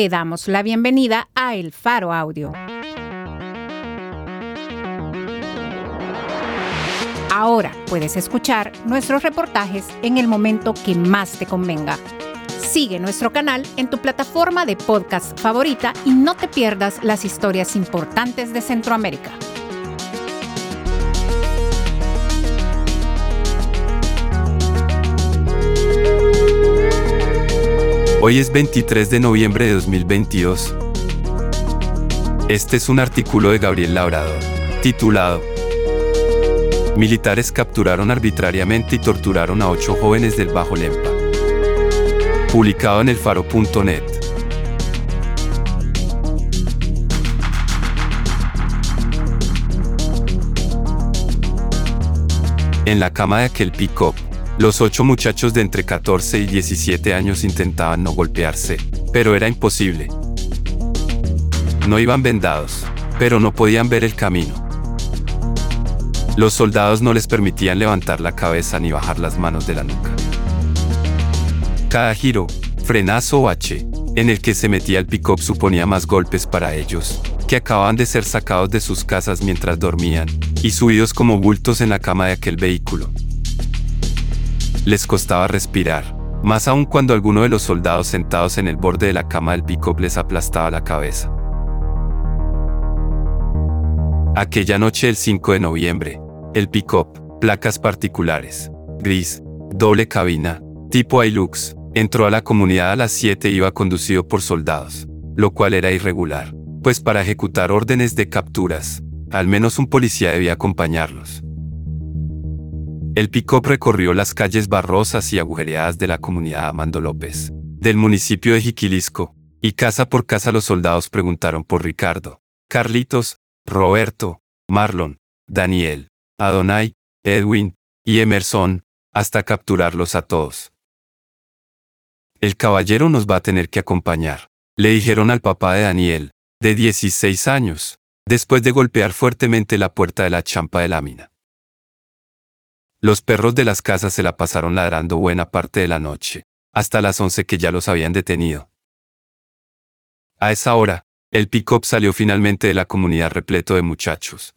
te damos la bienvenida a El Faro Audio. Ahora puedes escuchar nuestros reportajes en el momento que más te convenga. Sigue nuestro canal en tu plataforma de podcast favorita y no te pierdas las historias importantes de Centroamérica. Hoy es 23 de noviembre de 2022. Este es un artículo de Gabriel Labrador, titulado Militares capturaron arbitrariamente y torturaron a ocho jóvenes del Bajo Lempa. Publicado en elfaro.net. En la cama de aquel pick-up, los ocho muchachos de entre 14 y 17 años intentaban no golpearse, pero era imposible. No iban vendados, pero no podían ver el camino. Los soldados no les permitían levantar la cabeza ni bajar las manos de la nuca. Cada giro, frenazo o H, en el que se metía el pick-up suponía más golpes para ellos, que acababan de ser sacados de sus casas mientras dormían, y subidos como bultos en la cama de aquel vehículo les costaba respirar, más aún cuando alguno de los soldados sentados en el borde de la cama del pick les aplastaba la cabeza. Aquella noche del 5 de noviembre, el pick-up, placas particulares, gris, doble cabina, tipo Hilux, entró a la comunidad a las 7 y iba conducido por soldados, lo cual era irregular, pues para ejecutar órdenes de capturas, al menos un policía debía acompañarlos. El pick-up recorrió las calles barrosas y agujereadas de la comunidad Amando López, del municipio de Jiquilisco, y casa por casa los soldados preguntaron por Ricardo, Carlitos, Roberto, Marlon, Daniel, Adonai, Edwin y Emerson, hasta capturarlos a todos. El caballero nos va a tener que acompañar, le dijeron al papá de Daniel, de 16 años, después de golpear fuertemente la puerta de la champa de lámina. Los perros de las casas se la pasaron ladrando buena parte de la noche, hasta las once que ya los habían detenido. A esa hora, el pick-up salió finalmente de la comunidad repleto de muchachos.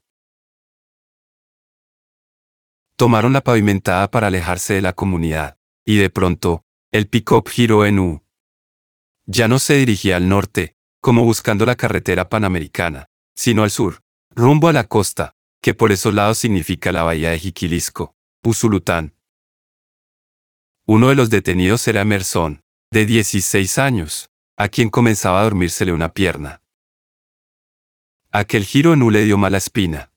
Tomaron la pavimentada para alejarse de la comunidad, y de pronto, el pick-up giró en U. Ya no se dirigía al norte, como buscando la carretera panamericana, sino al sur, rumbo a la costa, que por esos lados significa la bahía de Jiquilisco. Usulután. Uno de los detenidos era Emerson, de 16 años, a quien comenzaba a dormírsele una pierna. Aquel giro en U le dio mala espina.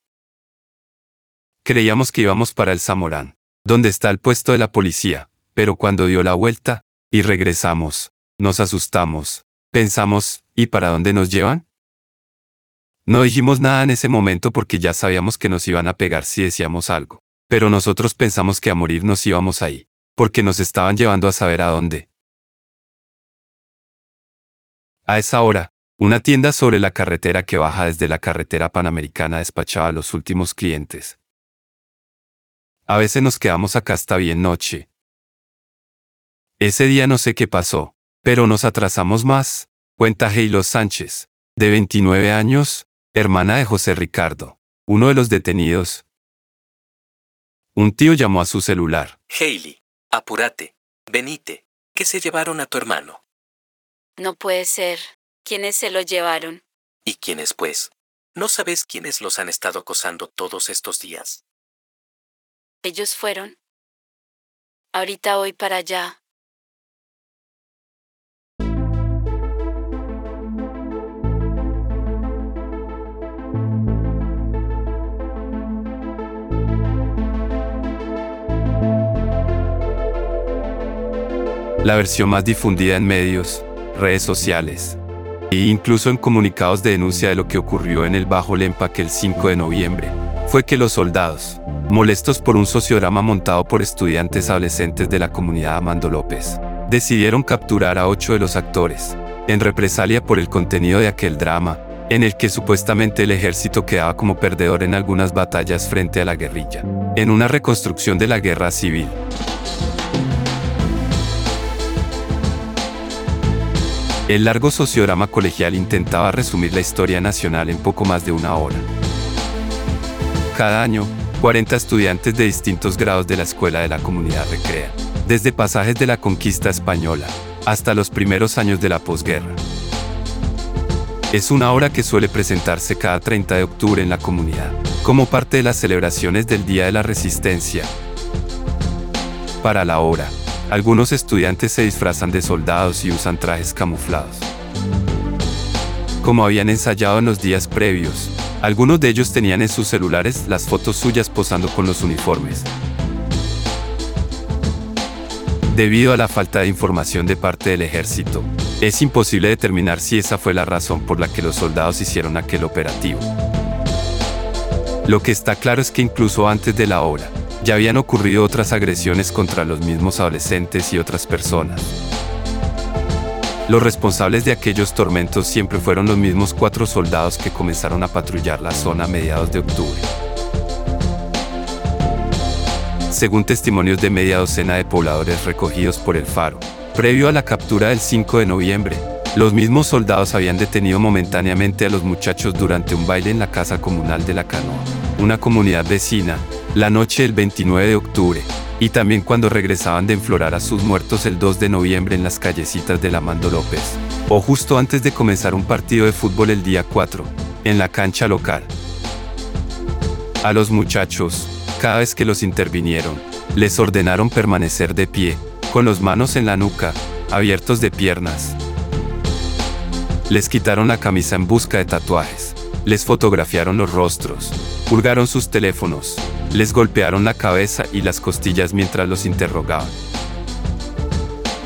Creíamos que íbamos para el Zamorán, donde está el puesto de la policía, pero cuando dio la vuelta, y regresamos, nos asustamos, pensamos, ¿y para dónde nos llevan? No dijimos nada en ese momento porque ya sabíamos que nos iban a pegar si decíamos algo. Pero nosotros pensamos que a morir nos íbamos ahí, porque nos estaban llevando a saber a dónde. A esa hora, una tienda sobre la carretera que baja desde la carretera panamericana despachaba a los últimos clientes. A veces nos quedamos acá hasta bien noche. Ese día no sé qué pasó, pero nos atrasamos más, cuenta Heilo Sánchez, de 29 años, hermana de José Ricardo, uno de los detenidos, un tío llamó a su celular. Hailey, apúrate. Venite. ¿Qué se llevaron a tu hermano? No puede ser. ¿Quiénes se lo llevaron? ¿Y quiénes, pues? ¿No sabes quiénes los han estado acosando todos estos días? Ellos fueron. Ahorita voy para allá. La versión más difundida en medios, redes sociales e incluso en comunicados de denuncia de lo que ocurrió en el Bajo Lempaque el 5 de noviembre, fue que los soldados, molestos por un sociograma montado por estudiantes adolescentes de la comunidad Amando López, decidieron capturar a ocho de los actores, en represalia por el contenido de aquel drama, en el que supuestamente el ejército quedaba como perdedor en algunas batallas frente a la guerrilla, en una reconstrucción de la guerra civil. El largo sociograma colegial intentaba resumir la historia nacional en poco más de una hora. Cada año, 40 estudiantes de distintos grados de la escuela de la comunidad recrean, desde pasajes de la conquista española hasta los primeros años de la posguerra. Es una obra que suele presentarse cada 30 de octubre en la comunidad, como parte de las celebraciones del Día de la Resistencia. Para la obra, algunos estudiantes se disfrazan de soldados y usan trajes camuflados. Como habían ensayado en los días previos, algunos de ellos tenían en sus celulares las fotos suyas posando con los uniformes. Debido a la falta de información de parte del ejército, es imposible determinar si esa fue la razón por la que los soldados hicieron aquel operativo. Lo que está claro es que incluso antes de la obra, ya habían ocurrido otras agresiones contra los mismos adolescentes y otras personas. Los responsables de aquellos tormentos siempre fueron los mismos cuatro soldados que comenzaron a patrullar la zona a mediados de octubre. Según testimonios de media docena de pobladores recogidos por el Faro, previo a la captura del 5 de noviembre, los mismos soldados habían detenido momentáneamente a los muchachos durante un baile en la casa comunal de La Canoa, una comunidad vecina, la noche del 29 de octubre, y también cuando regresaban de enflorar a sus muertos el 2 de noviembre en las callecitas de la Mando López, o justo antes de comenzar un partido de fútbol el día 4, en la cancha local. A los muchachos, cada vez que los intervinieron, les ordenaron permanecer de pie, con las manos en la nuca, abiertos de piernas. Les quitaron la camisa en busca de tatuajes, les fotografiaron los rostros, pulgaron sus teléfonos, les golpearon la cabeza y las costillas mientras los interrogaban.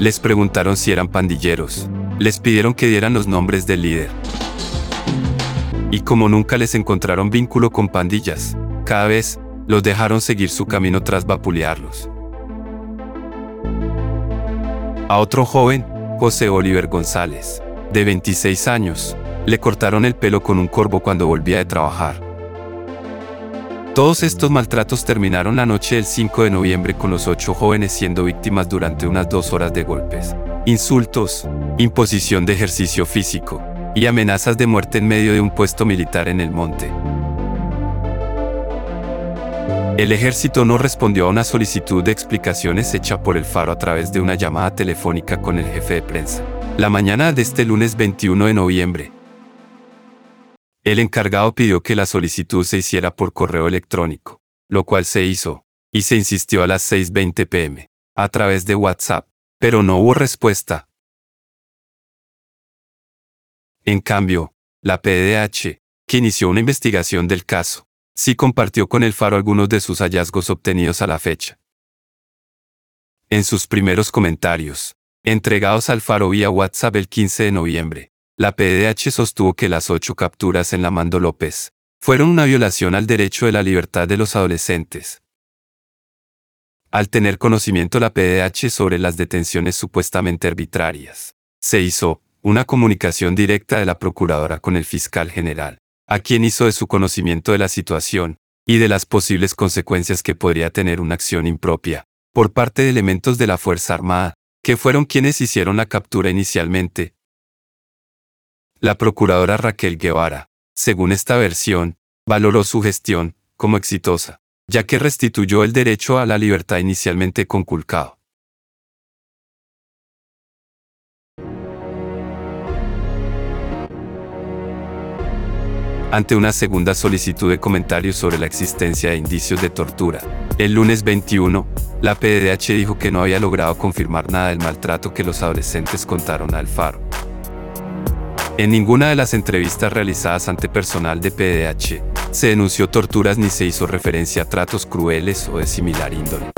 Les preguntaron si eran pandilleros. Les pidieron que dieran los nombres del líder. Y como nunca les encontraron vínculo con pandillas, cada vez los dejaron seguir su camino tras vapulearlos. A otro joven, José Oliver González, de 26 años, le cortaron el pelo con un corvo cuando volvía de trabajar. Todos estos maltratos terminaron la noche del 5 de noviembre con los ocho jóvenes siendo víctimas durante unas dos horas de golpes, insultos, imposición de ejercicio físico y amenazas de muerte en medio de un puesto militar en el monte. El ejército no respondió a una solicitud de explicaciones hecha por el Faro a través de una llamada telefónica con el jefe de prensa. La mañana de este lunes 21 de noviembre, el encargado pidió que la solicitud se hiciera por correo electrónico, lo cual se hizo, y se insistió a las 6.20 pm, a través de WhatsApp, pero no hubo respuesta. En cambio, la PDH, que inició una investigación del caso, sí compartió con el Faro algunos de sus hallazgos obtenidos a la fecha. En sus primeros comentarios, entregados al Faro vía WhatsApp el 15 de noviembre, la PDH sostuvo que las ocho capturas en la Mando López fueron una violación al derecho de la libertad de los adolescentes. Al tener conocimiento la PDH sobre las detenciones supuestamente arbitrarias, se hizo una comunicación directa de la Procuradora con el fiscal general, a quien hizo de su conocimiento de la situación y de las posibles consecuencias que podría tener una acción impropia por parte de elementos de la Fuerza Armada, que fueron quienes hicieron la captura inicialmente, la procuradora Raquel Guevara, según esta versión, valoró su gestión como exitosa, ya que restituyó el derecho a la libertad inicialmente conculcado. Ante una segunda solicitud de comentarios sobre la existencia de indicios de tortura, el lunes 21, la PDH dijo que no había logrado confirmar nada del maltrato que los adolescentes contaron al Faro. En ninguna de las entrevistas realizadas ante personal de PDH se denunció torturas ni se hizo referencia a tratos crueles o de similar índole.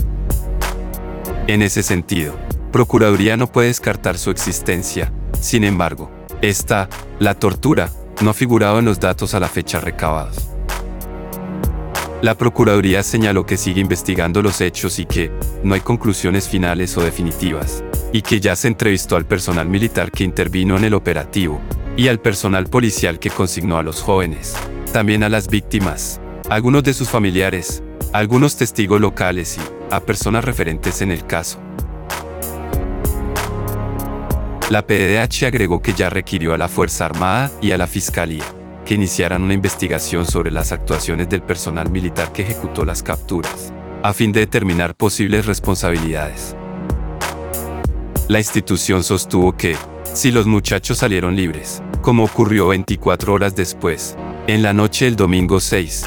En ese sentido, Procuraduría no puede descartar su existencia, sin embargo, esta, la tortura, no ha figurado en los datos a la fecha recabados. La Procuraduría señaló que sigue investigando los hechos y que no hay conclusiones finales o definitivas, y que ya se entrevistó al personal militar que intervino en el operativo, y al personal policial que consignó a los jóvenes, también a las víctimas, algunos de sus familiares, algunos testigos locales y a personas referentes en el caso. La PDH agregó que ya requirió a la Fuerza Armada y a la Fiscalía que iniciaran una investigación sobre las actuaciones del personal militar que ejecutó las capturas, a fin de determinar posibles responsabilidades. La institución sostuvo que, si los muchachos salieron libres, como ocurrió 24 horas después, en la noche del domingo 6,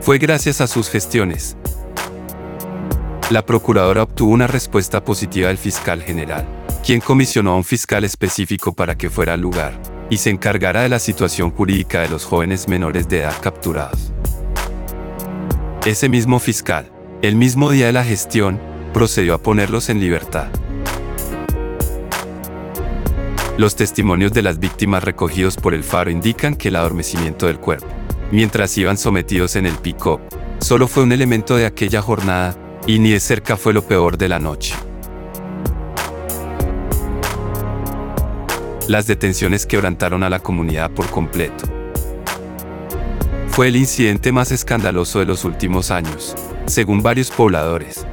fue gracias a sus gestiones. La procuradora obtuvo una respuesta positiva del fiscal general, quien comisionó a un fiscal específico para que fuera al lugar y se encargara de la situación jurídica de los jóvenes menores de edad capturados. Ese mismo fiscal, el mismo día de la gestión, procedió a ponerlos en libertad. Los testimonios de las víctimas recogidos por el faro indican que el adormecimiento del cuerpo, mientras iban sometidos en el pick-up, solo fue un elemento de aquella jornada, y ni de cerca fue lo peor de la noche. Las detenciones quebrantaron a la comunidad por completo. Fue el incidente más escandaloso de los últimos años, según varios pobladores.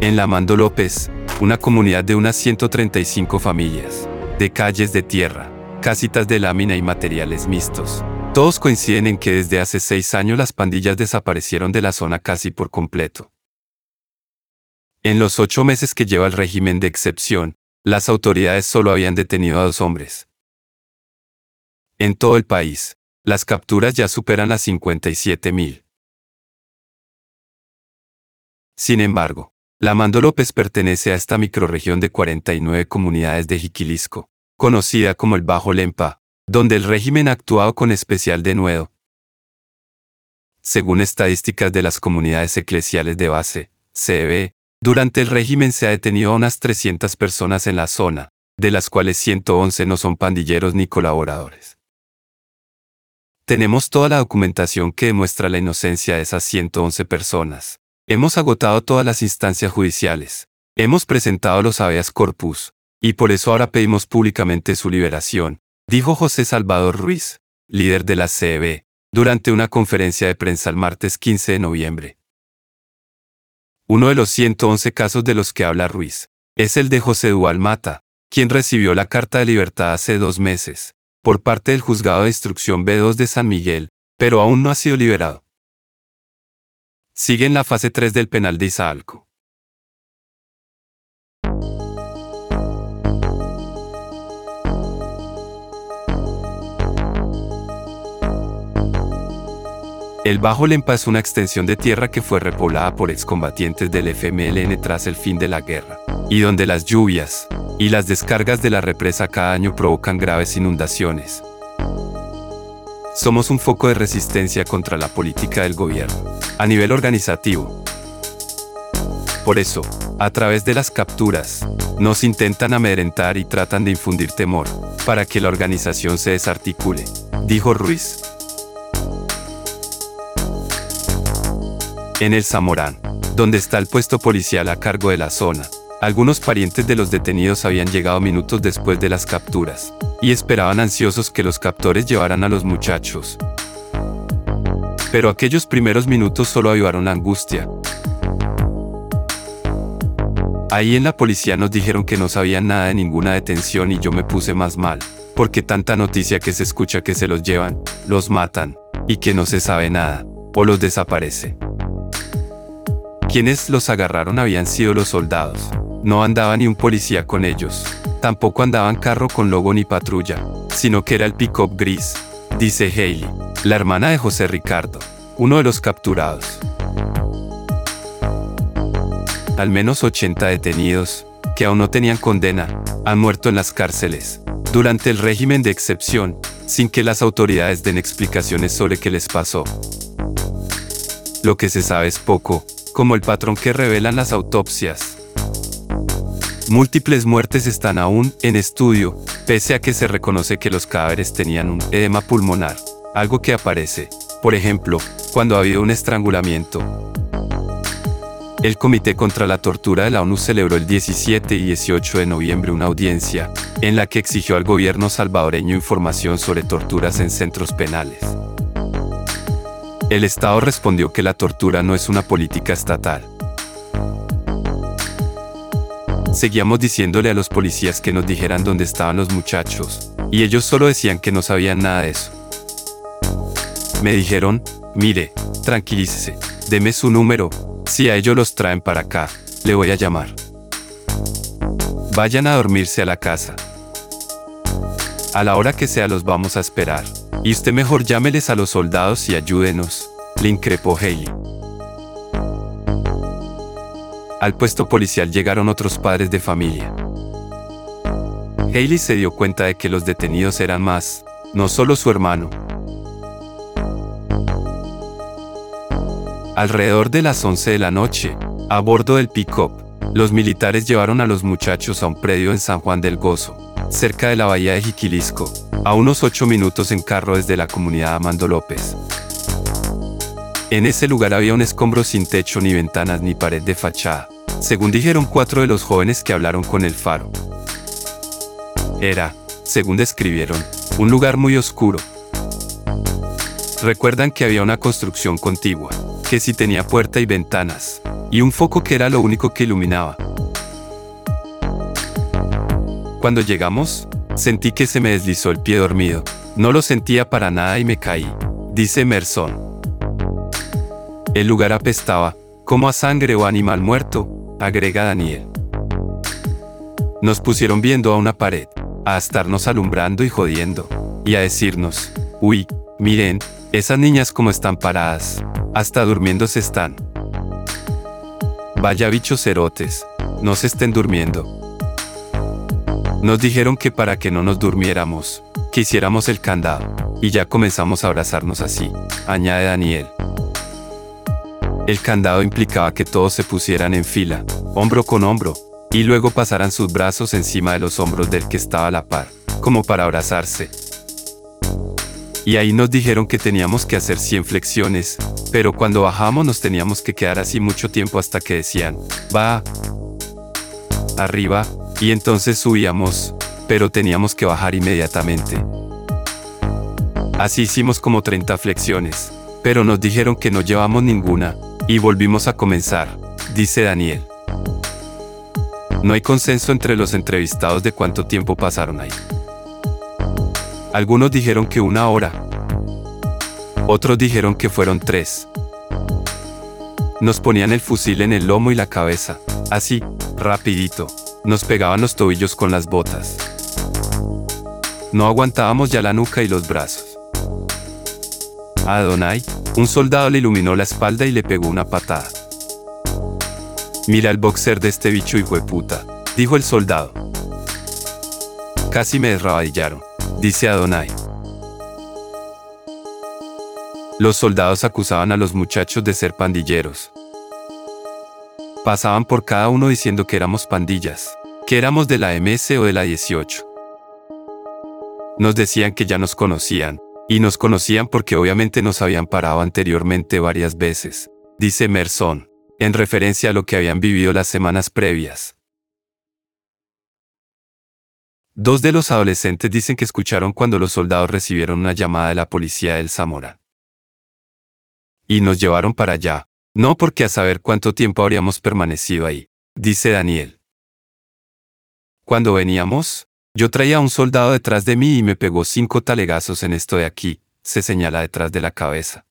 En la Mando López, una comunidad de unas 135 familias, de calles de tierra, casitas de lámina y materiales mixtos. Todos coinciden en que desde hace seis años las pandillas desaparecieron de la zona casi por completo. En los ocho meses que lleva el régimen de excepción, las autoridades solo habían detenido a dos hombres. En todo el país, las capturas ya superan las 57.000. Sin embargo, la Mando López pertenece a esta microrregión de 49 comunidades de Jiquilisco, conocida como el Bajo Lempa, donde el régimen ha actuado con especial denuedo. Según estadísticas de las comunidades eclesiales de base, CEB, durante el régimen se ha detenido a unas 300 personas en la zona, de las cuales 111 no son pandilleros ni colaboradores. Tenemos toda la documentación que demuestra la inocencia de esas 111 personas, Hemos agotado todas las instancias judiciales. Hemos presentado los habeas corpus, y por eso ahora pedimos públicamente su liberación, dijo José Salvador Ruiz, líder de la CEB, durante una conferencia de prensa el martes 15 de noviembre. Uno de los 111 casos de los que habla Ruiz es el de José Dual Mata, quien recibió la carta de libertad hace dos meses, por parte del juzgado de instrucción B2 de San Miguel, pero aún no ha sido liberado. Sigue en la fase 3 del penal de Izalco. El Bajo Lempa es una extensión de tierra que fue repoblada por excombatientes del FMLN tras el fin de la guerra, y donde las lluvias y las descargas de la represa cada año provocan graves inundaciones. Somos un foco de resistencia contra la política del gobierno, a nivel organizativo. Por eso, a través de las capturas, nos intentan amedrentar y tratan de infundir temor, para que la organización se desarticule, dijo Ruiz. En el Zamorán, donde está el puesto policial a cargo de la zona, algunos parientes de los detenidos habían llegado minutos después de las capturas, y esperaban ansiosos que los captores llevaran a los muchachos. Pero aquellos primeros minutos solo avivaron la angustia. Ahí en la policía nos dijeron que no sabían nada de ninguna detención y yo me puse más mal, porque tanta noticia que se escucha que se los llevan, los matan, y que no se sabe nada, o los desaparece. Quienes los agarraron habían sido los soldados. No andaba ni un policía con ellos. Tampoco andaban carro con logo ni patrulla, sino que era el pick-up gris, dice Haley, la hermana de José Ricardo, uno de los capturados. Al menos 80 detenidos, que aún no tenían condena, han muerto en las cárceles, durante el régimen de excepción, sin que las autoridades den explicaciones sobre qué les pasó. Lo que se sabe es poco, como el patrón que revelan las autopsias. Múltiples muertes están aún en estudio, pese a que se reconoce que los cadáveres tenían un edema pulmonar, algo que aparece, por ejemplo, cuando ha habido un estrangulamiento. El Comité contra la Tortura de la ONU celebró el 17 y 18 de noviembre una audiencia, en la que exigió al gobierno salvadoreño información sobre torturas en centros penales. El Estado respondió que la tortura no es una política estatal, Seguíamos diciéndole a los policías que nos dijeran dónde estaban los muchachos, y ellos solo decían que no sabían nada de eso. Me dijeron, mire, tranquilícese, deme su número, si a ellos los traen para acá, le voy a llamar. Vayan a dormirse a la casa. A la hora que sea los vamos a esperar. Y usted mejor llámeles a los soldados y ayúdenos, le increpó Haley. Al puesto policial llegaron otros padres de familia. Haley se dio cuenta de que los detenidos eran más, no solo su hermano. Alrededor de las 11 de la noche, a bordo del pick-up, los militares llevaron a los muchachos a un predio en San Juan del Gozo, cerca de la bahía de Jiquilisco, a unos 8 minutos en carro desde la comunidad Amando López. En ese lugar había un escombro sin techo ni ventanas ni pared de fachada según dijeron cuatro de los jóvenes que hablaron con el faro. Era, según describieron, un lugar muy oscuro. Recuerdan que había una construcción contigua, que sí tenía puerta y ventanas, y un foco que era lo único que iluminaba. Cuando llegamos, sentí que se me deslizó el pie dormido. No lo sentía para nada y me caí, dice Merson. El lugar apestaba, como a sangre o animal muerto, agrega Daniel. Nos pusieron viendo a una pared, a estarnos alumbrando y jodiendo, y a decirnos, uy, miren, esas niñas como están paradas, hasta durmiéndose están. Vaya bichos cerotes, no se estén durmiendo. Nos dijeron que para que no nos durmiéramos, que hiciéramos el candado, y ya comenzamos a abrazarnos así, añade Daniel. El candado implicaba que todos se pusieran en fila, hombro con hombro, y luego pasaran sus brazos encima de los hombros del que estaba a la par, como para abrazarse. Y ahí nos dijeron que teníamos que hacer 100 flexiones, pero cuando bajamos nos teníamos que quedar así mucho tiempo hasta que decían, va arriba, y entonces subíamos, pero teníamos que bajar inmediatamente. Así hicimos como 30 flexiones, pero nos dijeron que no llevamos ninguna, y volvimos a comenzar, dice Daniel. No hay consenso entre los entrevistados de cuánto tiempo pasaron ahí. Algunos dijeron que una hora. Otros dijeron que fueron tres. Nos ponían el fusil en el lomo y la cabeza, así, rapidito. Nos pegaban los tobillos con las botas. No aguantábamos ya la nuca y los brazos. A Adonai, un soldado le iluminó la espalda y le pegó una patada. Mira el boxer de este bicho hijo de puta, dijo el soldado. Casi me desrabadillaron, dice Adonai. Los soldados acusaban a los muchachos de ser pandilleros. Pasaban por cada uno diciendo que éramos pandillas, que éramos de la MS o de la 18. Nos decían que ya nos conocían, y nos conocían porque obviamente nos habían parado anteriormente varias veces, dice Merson, en referencia a lo que habían vivido las semanas previas. Dos de los adolescentes dicen que escucharon cuando los soldados recibieron una llamada de la policía del Zamora. Y nos llevaron para allá, no porque a saber cuánto tiempo habríamos permanecido ahí, dice Daniel. Cuando veníamos, yo traía a un soldado detrás de mí y me pegó cinco talegazos en esto de aquí, se señala detrás de la cabeza.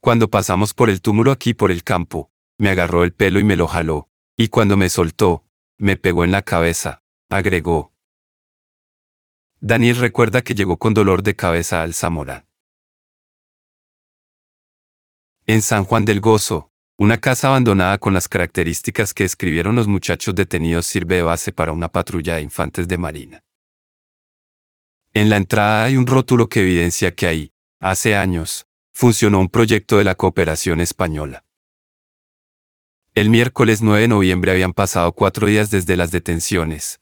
Cuando pasamos por el túmulo aquí por el campo, me agarró el pelo y me lo jaló, y cuando me soltó, me pegó en la cabeza, agregó. Daniel recuerda que llegó con dolor de cabeza al Zamora. En San Juan del Gozo, una casa abandonada con las características que escribieron los muchachos detenidos sirve de base para una patrulla de infantes de marina. En la entrada hay un rótulo que evidencia que ahí, hace años, funcionó un proyecto de la cooperación española. El miércoles 9 de noviembre habían pasado cuatro días desde las detenciones.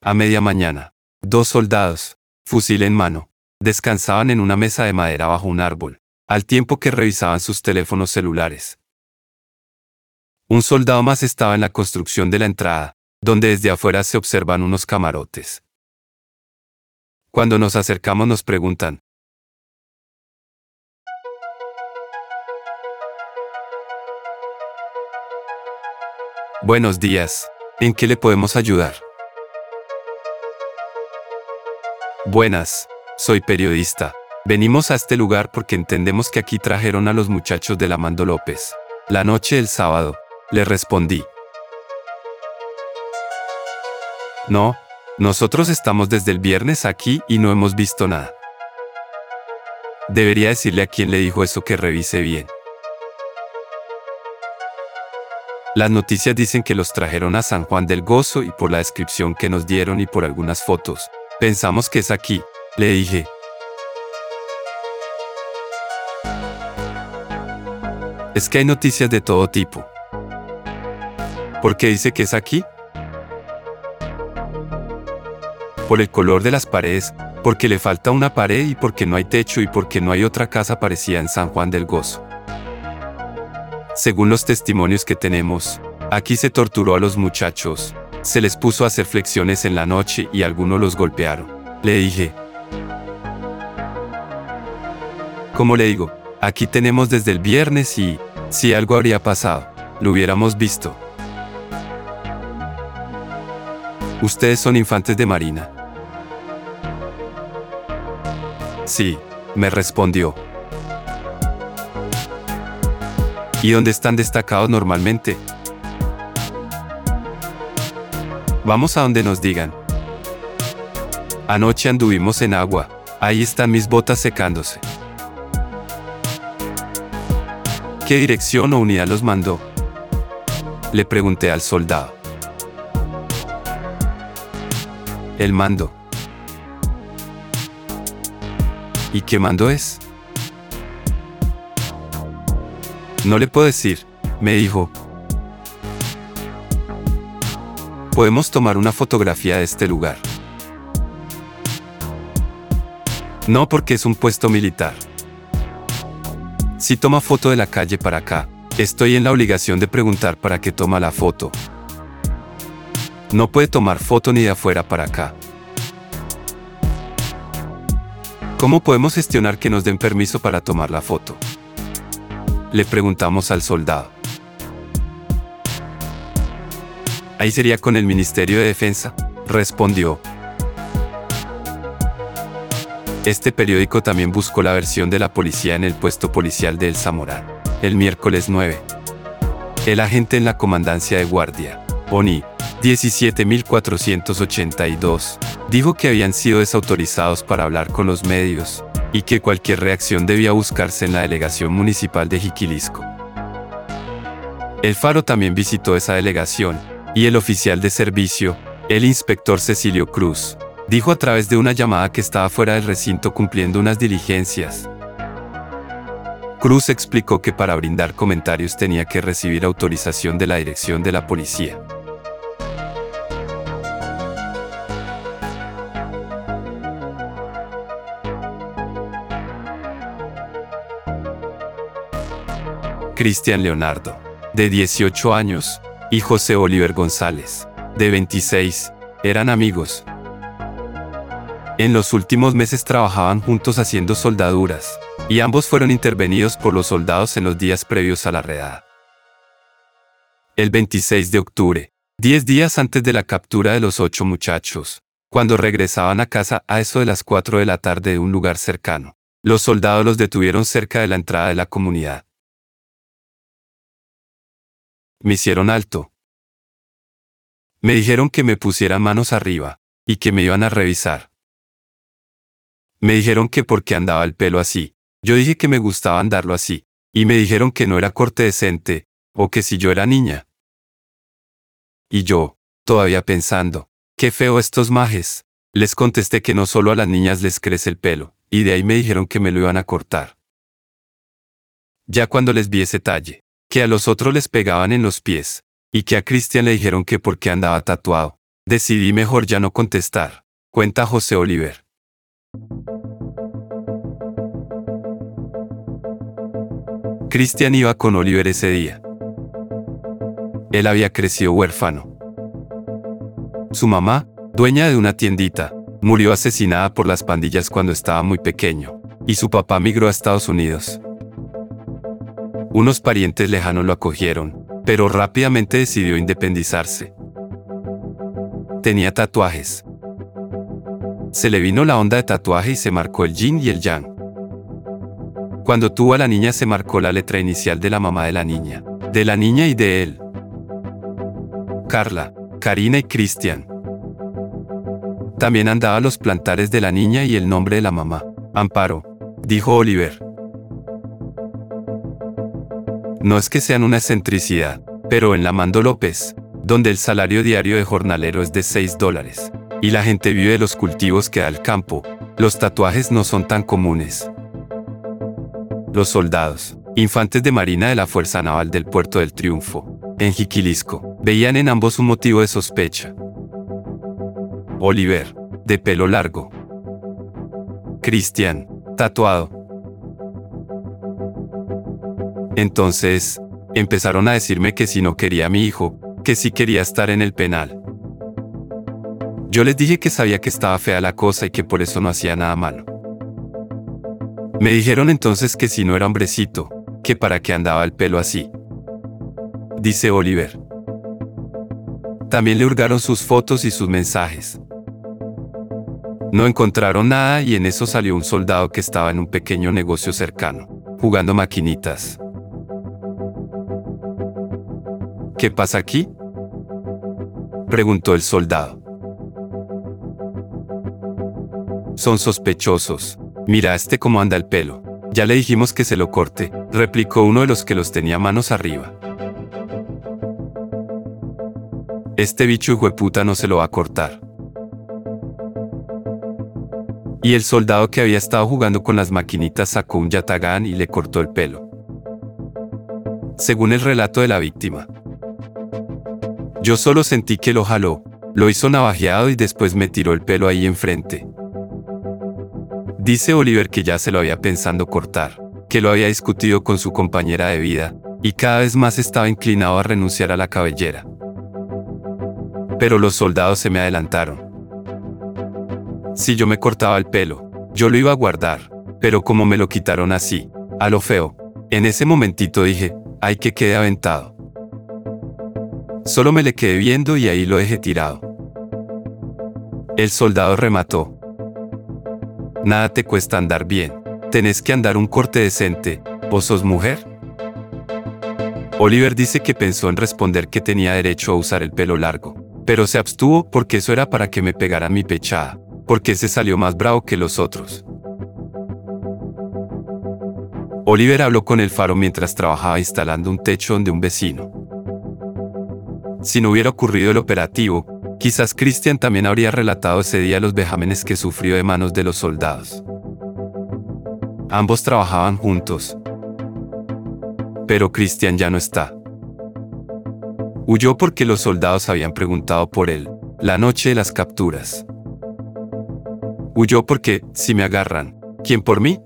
A media mañana, dos soldados, fusil en mano, descansaban en una mesa de madera bajo un árbol al tiempo que revisaban sus teléfonos celulares. Un soldado más estaba en la construcción de la entrada, donde desde afuera se observan unos camarotes. Cuando nos acercamos nos preguntan, Buenos días. ¿En qué le podemos ayudar? Buenas. Soy periodista. Venimos a este lugar porque entendemos que aquí trajeron a los muchachos de la Mando López. La noche del sábado. Le respondí. No, nosotros estamos desde el viernes aquí y no hemos visto nada. Debería decirle a quien le dijo eso que revise bien. Las noticias dicen que los trajeron a San Juan del Gozo y por la descripción que nos dieron y por algunas fotos, pensamos que es aquí, le dije. Es que hay noticias de todo tipo. ¿Por qué dice que es aquí? Por el color de las paredes, porque le falta una pared y porque no hay techo y porque no hay otra casa parecida en San Juan del Gozo. Según los testimonios que tenemos, aquí se torturó a los muchachos, se les puso a hacer flexiones en la noche y algunos los golpearon. Le dije, como le digo, aquí tenemos desde el viernes y, si algo habría pasado, lo hubiéramos visto. Ustedes son infantes de Marina. Sí, me respondió. ¿Y dónde están destacados normalmente? Vamos a donde nos digan. Anoche anduvimos en agua, ahí están mis botas secándose. ¿Qué dirección o unidad los mandó? Le pregunté al soldado. El mando. ¿Y qué mando es? No le puedo decir, me dijo. Podemos tomar una fotografía de este lugar. No porque es un puesto militar. Si toma foto de la calle para acá, estoy en la obligación de preguntar para qué toma la foto. No puede tomar foto ni de afuera para acá. ¿Cómo podemos gestionar que nos den permiso para tomar la foto? Le preguntamos al soldado. Ahí sería con el Ministerio de Defensa, respondió. Este periódico también buscó la versión de la policía en el puesto policial de El Zamorán, el miércoles 9. El agente en la comandancia de guardia, ONI, 17482, dijo que habían sido desautorizados para hablar con los medios y que cualquier reacción debía buscarse en la delegación municipal de Jiquilisco. El Faro también visitó esa delegación y el oficial de servicio, el inspector Cecilio Cruz, dijo a través de una llamada que estaba fuera del recinto cumpliendo unas diligencias. Cruz explicó que para brindar comentarios tenía que recibir autorización de la dirección de la policía. Cristian Leonardo, de 18 años, y José Oliver González, de 26, eran amigos. En los últimos meses trabajaban juntos haciendo soldaduras, y ambos fueron intervenidos por los soldados en los días previos a la redada. El 26 de octubre, 10 días antes de la captura de los ocho muchachos, cuando regresaban a casa a eso de las 4 de la tarde de un lugar cercano, los soldados los detuvieron cerca de la entrada de la comunidad. Me hicieron alto. Me dijeron que me pusiera manos arriba, y que me iban a revisar. Me dijeron que porque andaba el pelo así. Yo dije que me gustaba andarlo así, y me dijeron que no era corte decente, o que si yo era niña. Y yo, todavía pensando, qué feo estos majes, les contesté que no solo a las niñas les crece el pelo, y de ahí me dijeron que me lo iban a cortar. Ya cuando les vi ese talle, que a los otros les pegaban en los pies, y que a Cristian le dijeron que porque andaba tatuado. Decidí mejor ya no contestar, cuenta José Oliver. Cristian iba con Oliver ese día. Él había crecido huérfano. Su mamá, dueña de una tiendita, murió asesinada por las pandillas cuando estaba muy pequeño, y su papá migró a Estados Unidos. Unos parientes lejanos lo acogieron, pero rápidamente decidió independizarse. Tenía tatuajes. Se le vino la onda de tatuaje y se marcó el yin y el yang. Cuando tuvo a la niña se marcó la letra inicial de la mamá de la niña, de la niña y de él. Carla, Karina y Cristian. También andaba los plantares de la niña y el nombre de la mamá. Amparo, dijo Oliver. No es que sean una excentricidad, pero en la Mando López, donde el salario diario de jornalero es de 6 dólares, y la gente vive de los cultivos que da el campo, los tatuajes no son tan comunes. Los soldados, infantes de marina de la Fuerza Naval del Puerto del Triunfo, en Jiquilisco, veían en ambos un motivo de sospecha. Oliver, de pelo largo. Cristian, tatuado. Entonces, empezaron a decirme que si no quería a mi hijo, que si quería estar en el penal. Yo les dije que sabía que estaba fea la cosa y que por eso no hacía nada malo. Me dijeron entonces que si no era hombrecito, que para qué andaba el pelo así. Dice Oliver. También le hurgaron sus fotos y sus mensajes. No encontraron nada y en eso salió un soldado que estaba en un pequeño negocio cercano, jugando maquinitas. ¿Qué pasa aquí? Preguntó el soldado. Son sospechosos. Mira este cómo anda el pelo. Ya le dijimos que se lo corte, replicó uno de los que los tenía manos arriba. Este bicho hueputa no se lo va a cortar. Y el soldado que había estado jugando con las maquinitas sacó un yatagán y le cortó el pelo. Según el relato de la víctima, yo solo sentí que lo jaló, lo hizo navajeado y después me tiró el pelo ahí enfrente. Dice Oliver que ya se lo había pensando cortar, que lo había discutido con su compañera de vida, y cada vez más estaba inclinado a renunciar a la cabellera. Pero los soldados se me adelantaron. Si yo me cortaba el pelo, yo lo iba a guardar, pero como me lo quitaron así, a lo feo, en ese momentito dije, ay que quede aventado. Solo me le quedé viendo y ahí lo dejé tirado. El soldado remató. Nada te cuesta andar bien. Tenés que andar un corte decente. ¿Vos sos mujer? Oliver dice que pensó en responder que tenía derecho a usar el pelo largo, pero se abstuvo porque eso era para que me pegara mi pechada, porque se salió más bravo que los otros. Oliver habló con el faro mientras trabajaba instalando un techo donde un vecino. Si no hubiera ocurrido el operativo, quizás Christian también habría relatado ese día los vejámenes que sufrió de manos de los soldados. Ambos trabajaban juntos. Pero Christian ya no está. Huyó porque los soldados habían preguntado por él, la noche de las capturas. Huyó porque, si me agarran, ¿quién por mí?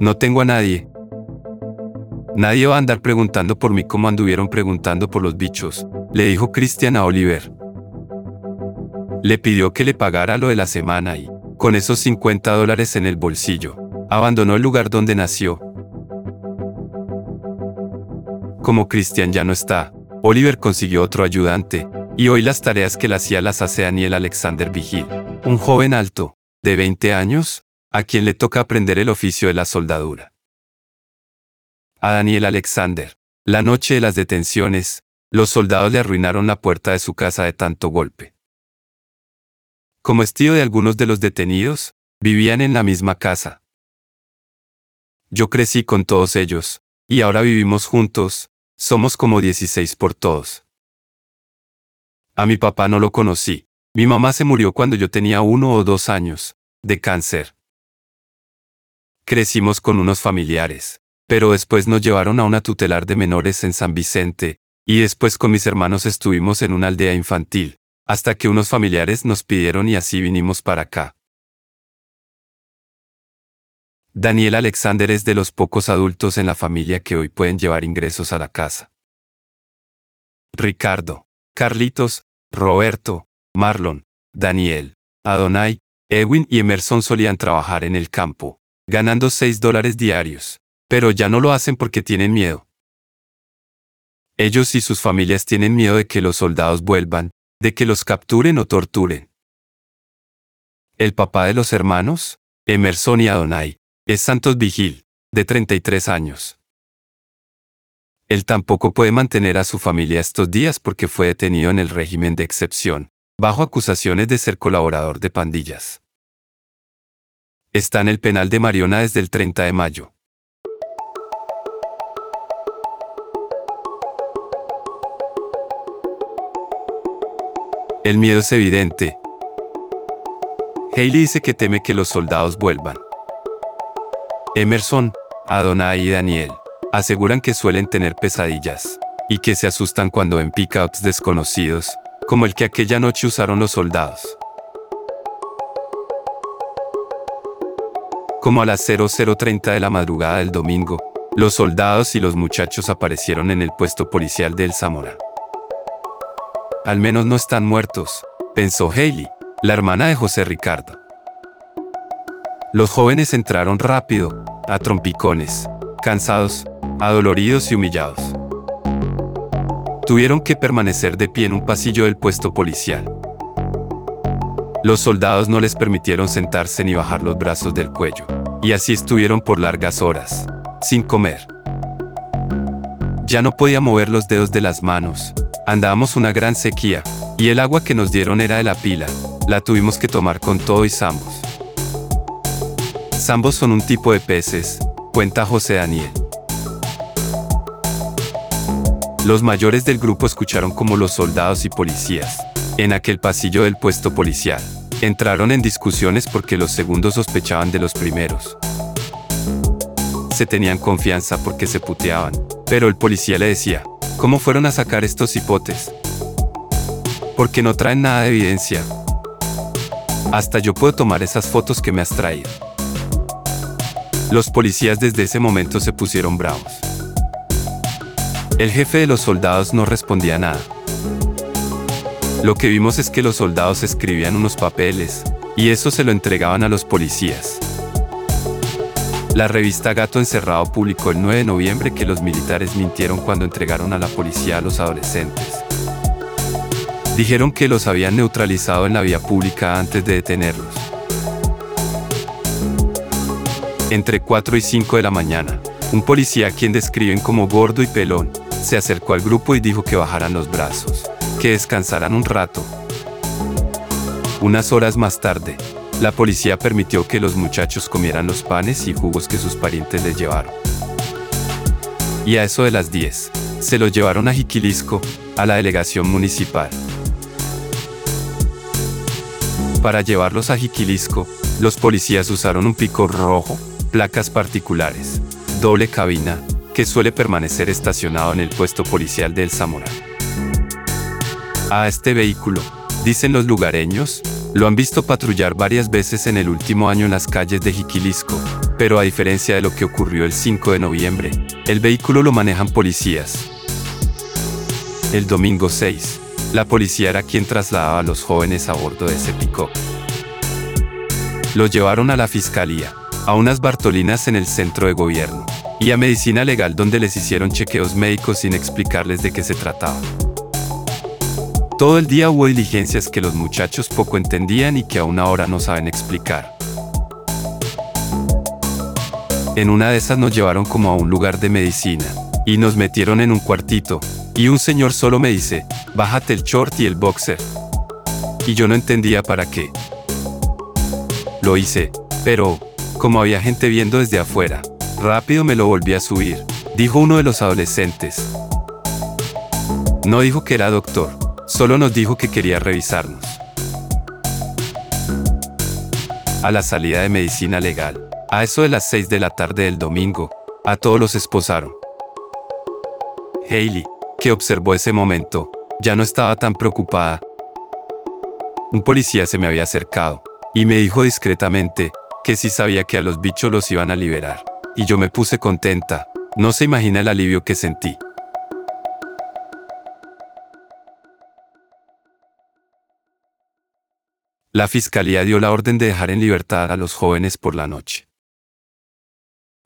No tengo a nadie, Nadie va a andar preguntando por mí como anduvieron preguntando por los bichos, le dijo Cristian a Oliver. Le pidió que le pagara lo de la semana y, con esos 50 dólares en el bolsillo, abandonó el lugar donde nació. Como Cristian ya no está, Oliver consiguió otro ayudante, y hoy las tareas que le hacía las hace Daniel Alexander Vigil, un joven alto, de 20 años, a quien le toca aprender el oficio de la soldadura a Daniel Alexander. La noche de las detenciones, los soldados le arruinaron la puerta de su casa de tanto golpe. Como estío de algunos de los detenidos, vivían en la misma casa. Yo crecí con todos ellos, y ahora vivimos juntos, somos como 16 por todos. A mi papá no lo conocí, mi mamá se murió cuando yo tenía uno o dos años, de cáncer. Crecimos con unos familiares, pero después nos llevaron a una tutelar de menores en San Vicente, y después con mis hermanos estuvimos en una aldea infantil, hasta que unos familiares nos pidieron y así vinimos para acá. Daniel Alexander es de los pocos adultos en la familia que hoy pueden llevar ingresos a la casa. Ricardo, Carlitos, Roberto, Marlon, Daniel, Adonai, Edwin y Emerson solían trabajar en el campo, ganando 6 dólares diarios pero ya no lo hacen porque tienen miedo. Ellos y sus familias tienen miedo de que los soldados vuelvan, de que los capturen o torturen. El papá de los hermanos, Emerson y Adonai, es Santos Vigil, de 33 años. Él tampoco puede mantener a su familia estos días porque fue detenido en el régimen de excepción, bajo acusaciones de ser colaborador de pandillas. Está en el penal de Mariona desde el 30 de mayo. El miedo es evidente. Haley dice que teme que los soldados vuelvan. Emerson, Adonai y Daniel aseguran que suelen tener pesadillas y que se asustan cuando ven pickups desconocidos, como el que aquella noche usaron los soldados. Como a las 0030 de la madrugada del domingo, los soldados y los muchachos aparecieron en el puesto policial de El Zamora. Al menos no están muertos, pensó Haley, la hermana de José Ricardo. Los jóvenes entraron rápido, a trompicones, cansados, adoloridos y humillados. Tuvieron que permanecer de pie en un pasillo del puesto policial. Los soldados no les permitieron sentarse ni bajar los brazos del cuello, y así estuvieron por largas horas, sin comer. Ya no podía mover los dedos de las manos, andábamos una gran sequía, y el agua que nos dieron era de la pila, la tuvimos que tomar con todo y zambos. Zambos son un tipo de peces, cuenta José Daniel. Los mayores del grupo escucharon como los soldados y policías, en aquel pasillo del puesto policial, entraron en discusiones porque los segundos sospechaban de los primeros. Se tenían confianza porque se puteaban, pero el policía le decía, ¿cómo fueron a sacar estos hipotes? Porque no traen nada de evidencia. Hasta yo puedo tomar esas fotos que me has traído. Los policías desde ese momento se pusieron bravos. El jefe de los soldados no respondía nada. Lo que vimos es que los soldados escribían unos papeles, y eso se lo entregaban a los policías. La revista Gato Encerrado publicó el 9 de noviembre que los militares mintieron cuando entregaron a la policía a los adolescentes. Dijeron que los habían neutralizado en la vía pública antes de detenerlos. Entre 4 y 5 de la mañana, un policía a quien describen como gordo y pelón, se acercó al grupo y dijo que bajaran los brazos, que descansaran un rato. Unas horas más tarde, la policía permitió que los muchachos comieran los panes y jugos que sus parientes les llevaron. Y a eso de las 10, se los llevaron a Jiquilisco, a la delegación municipal. Para llevarlos a Jiquilisco, los policías usaron un pico rojo, placas particulares, doble cabina, que suele permanecer estacionado en el puesto policial del Zamora. A este vehículo, dicen los lugareños, lo han visto patrullar varias veces en el último año en las calles de Jiquilisco, pero a diferencia de lo que ocurrió el 5 de noviembre, el vehículo lo manejan policías. El domingo 6, la policía era quien trasladaba a los jóvenes a bordo de ese. Los llevaron a la fiscalía, a unas Bartolinas en el centro de gobierno y a medicina legal donde les hicieron chequeos médicos sin explicarles de qué se trataba. Todo el día hubo diligencias que los muchachos poco entendían y que aún ahora no saben explicar. En una de esas nos llevaron como a un lugar de medicina, y nos metieron en un cuartito, y un señor solo me dice, bájate el short y el boxer. Y yo no entendía para qué. Lo hice, pero, como había gente viendo desde afuera, Rápido me lo volví a subir, dijo uno de los adolescentes. No dijo que era doctor, solo nos dijo que quería revisarnos. A la salida de medicina legal, a eso de las 6 de la tarde del domingo, a todos los esposaron. Haley, que observó ese momento, ya no estaba tan preocupada. Un policía se me había acercado y me dijo discretamente que sí sabía que a los bichos los iban a liberar y yo me puse contenta. No se imagina el alivio que sentí. La fiscalía dio la orden de dejar en libertad a los jóvenes por la noche.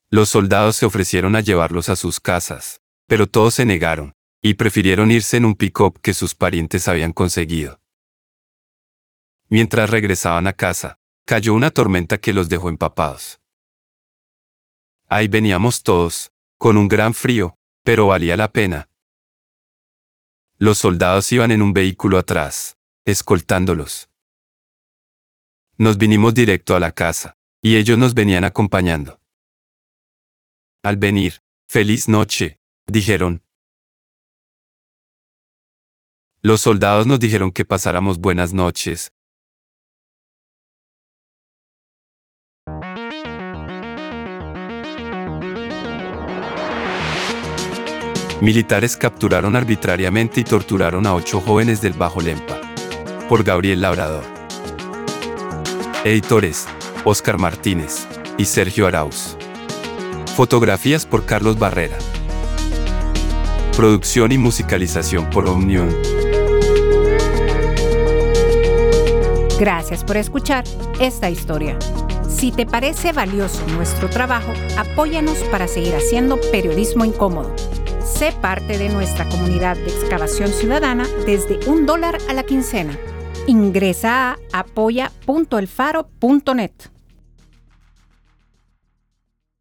Los soldados se ofrecieron a llevarlos a sus casas, pero todos se negaron, y prefirieron irse en un pick-up que sus parientes habían conseguido. Mientras regresaban a casa, cayó una tormenta que los dejó empapados. Ahí veníamos todos, con un gran frío, pero valía la pena. Los soldados iban en un vehículo atrás, escoltándolos. Nos vinimos directo a la casa, y ellos nos venían acompañando. Al venir, feliz noche, dijeron. Los soldados nos dijeron que pasáramos buenas noches, Militares capturaron arbitrariamente y torturaron a ocho jóvenes del Bajo Lempa. Por Gabriel Labrador. Editores, Oscar Martínez y Sergio Arauz. Fotografías por Carlos Barrera. Producción y musicalización por Omnium. Gracias por escuchar esta historia. Si te parece valioso nuestro trabajo, apóyanos para seguir haciendo periodismo incómodo. Sé parte de nuestra comunidad de excavación ciudadana desde un dólar a la quincena. Ingresa a apoya.elfaro.net.